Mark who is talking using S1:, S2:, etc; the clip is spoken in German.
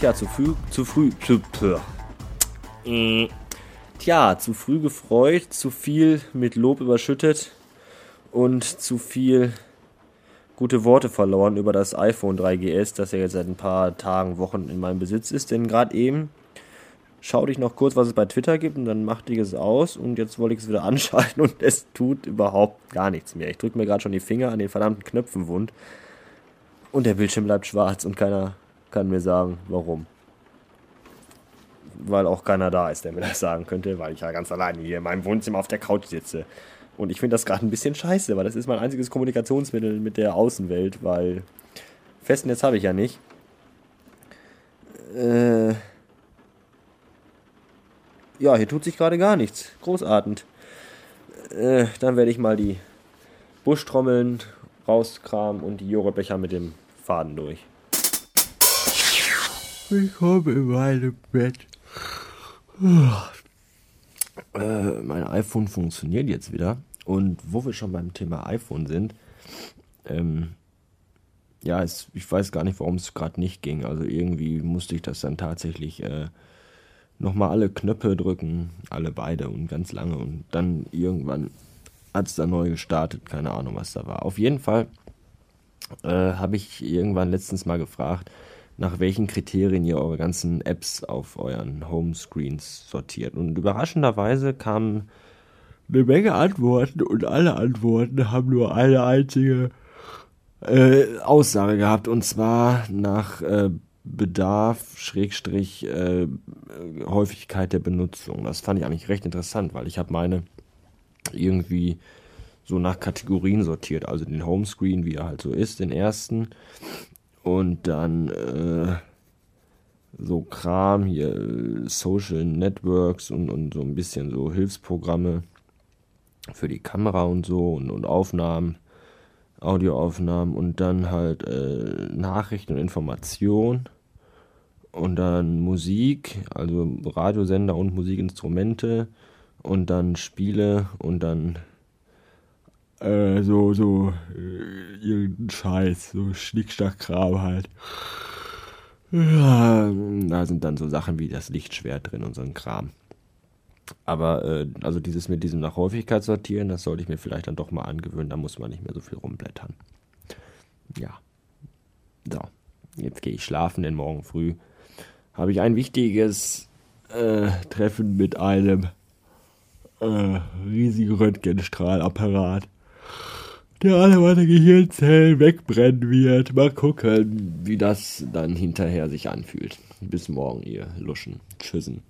S1: tja, zu früh, zu früh, zu, äh, tja, zu früh gefreut, zu viel mit Lob überschüttet und zu viel gute Worte verloren über das iPhone 3GS, das ja jetzt seit ein paar Tagen, Wochen in meinem Besitz ist. Denn gerade eben schaute ich noch kurz, was es bei Twitter gibt und dann machte ich es aus und jetzt wollte ich es wieder anschalten und es tut überhaupt gar nichts mehr. Ich drücke mir gerade schon die Finger an den verdammten Knöpfen wund und der Bildschirm bleibt schwarz und keiner kann mir sagen, warum. Weil auch keiner da ist, der mir das sagen könnte, weil ich ja ganz alleine hier in meinem Wohnzimmer auf der Couch sitze. Und ich finde das gerade ein bisschen scheiße, weil das ist mein einziges Kommunikationsmittel mit der Außenwelt, weil Festnetz habe ich ja nicht. Äh ja, hier tut sich gerade gar nichts. Großartig. Äh, dann werde ich mal die Buschtrommeln rauskramen und die Joghurtbecher mit dem Faden durch.
S2: Willkommen in meinem Bett.
S1: Äh, mein iPhone funktioniert jetzt wieder. Und wo wir schon beim Thema iPhone sind, ähm, ja, es, ich weiß gar nicht, warum es gerade nicht ging. Also irgendwie musste ich das dann tatsächlich äh, nochmal alle Knöpfe drücken, alle beide und ganz lange. Und dann irgendwann hat es dann neu gestartet. Keine Ahnung, was da war. Auf jeden Fall äh, habe ich irgendwann letztens mal gefragt, nach welchen Kriterien ihr eure ganzen Apps auf euren Homescreens sortiert. Und überraschenderweise kamen eine Menge Antworten und alle Antworten haben nur eine einzige äh, Aussage gehabt und zwar nach äh, Bedarf, Schrägstrich, äh, Häufigkeit der Benutzung. Das fand ich eigentlich recht interessant, weil ich habe meine irgendwie so nach Kategorien sortiert. Also den Homescreen, wie er halt so ist, den ersten. Und dann äh, so Kram hier, Social Networks und, und so ein bisschen so Hilfsprogramme für die Kamera und so und, und Aufnahmen, Audioaufnahmen und dann halt äh, Nachrichten und Information und dann Musik, also Radiosender und Musikinstrumente und dann Spiele und dann äh, so, so, äh, irgendein Scheiß, so Schnickschnack-Kram halt. Ja, da sind dann so Sachen wie das Lichtschwert drin und so ein Kram. Aber, äh, also dieses mit diesem nach Häufigkeit sortieren, das sollte ich mir vielleicht dann doch mal angewöhnen, da muss man nicht mehr so viel rumblättern. Ja. So, jetzt gehe ich schlafen, denn morgen früh habe ich ein wichtiges äh, Treffen mit einem äh, riesigen Röntgenstrahlapparat der alle meine Gehirnzellen wegbrennen wird. Mal gucken, wie das dann hinterher sich anfühlt. Bis morgen, ihr Luschen. Tschüssen.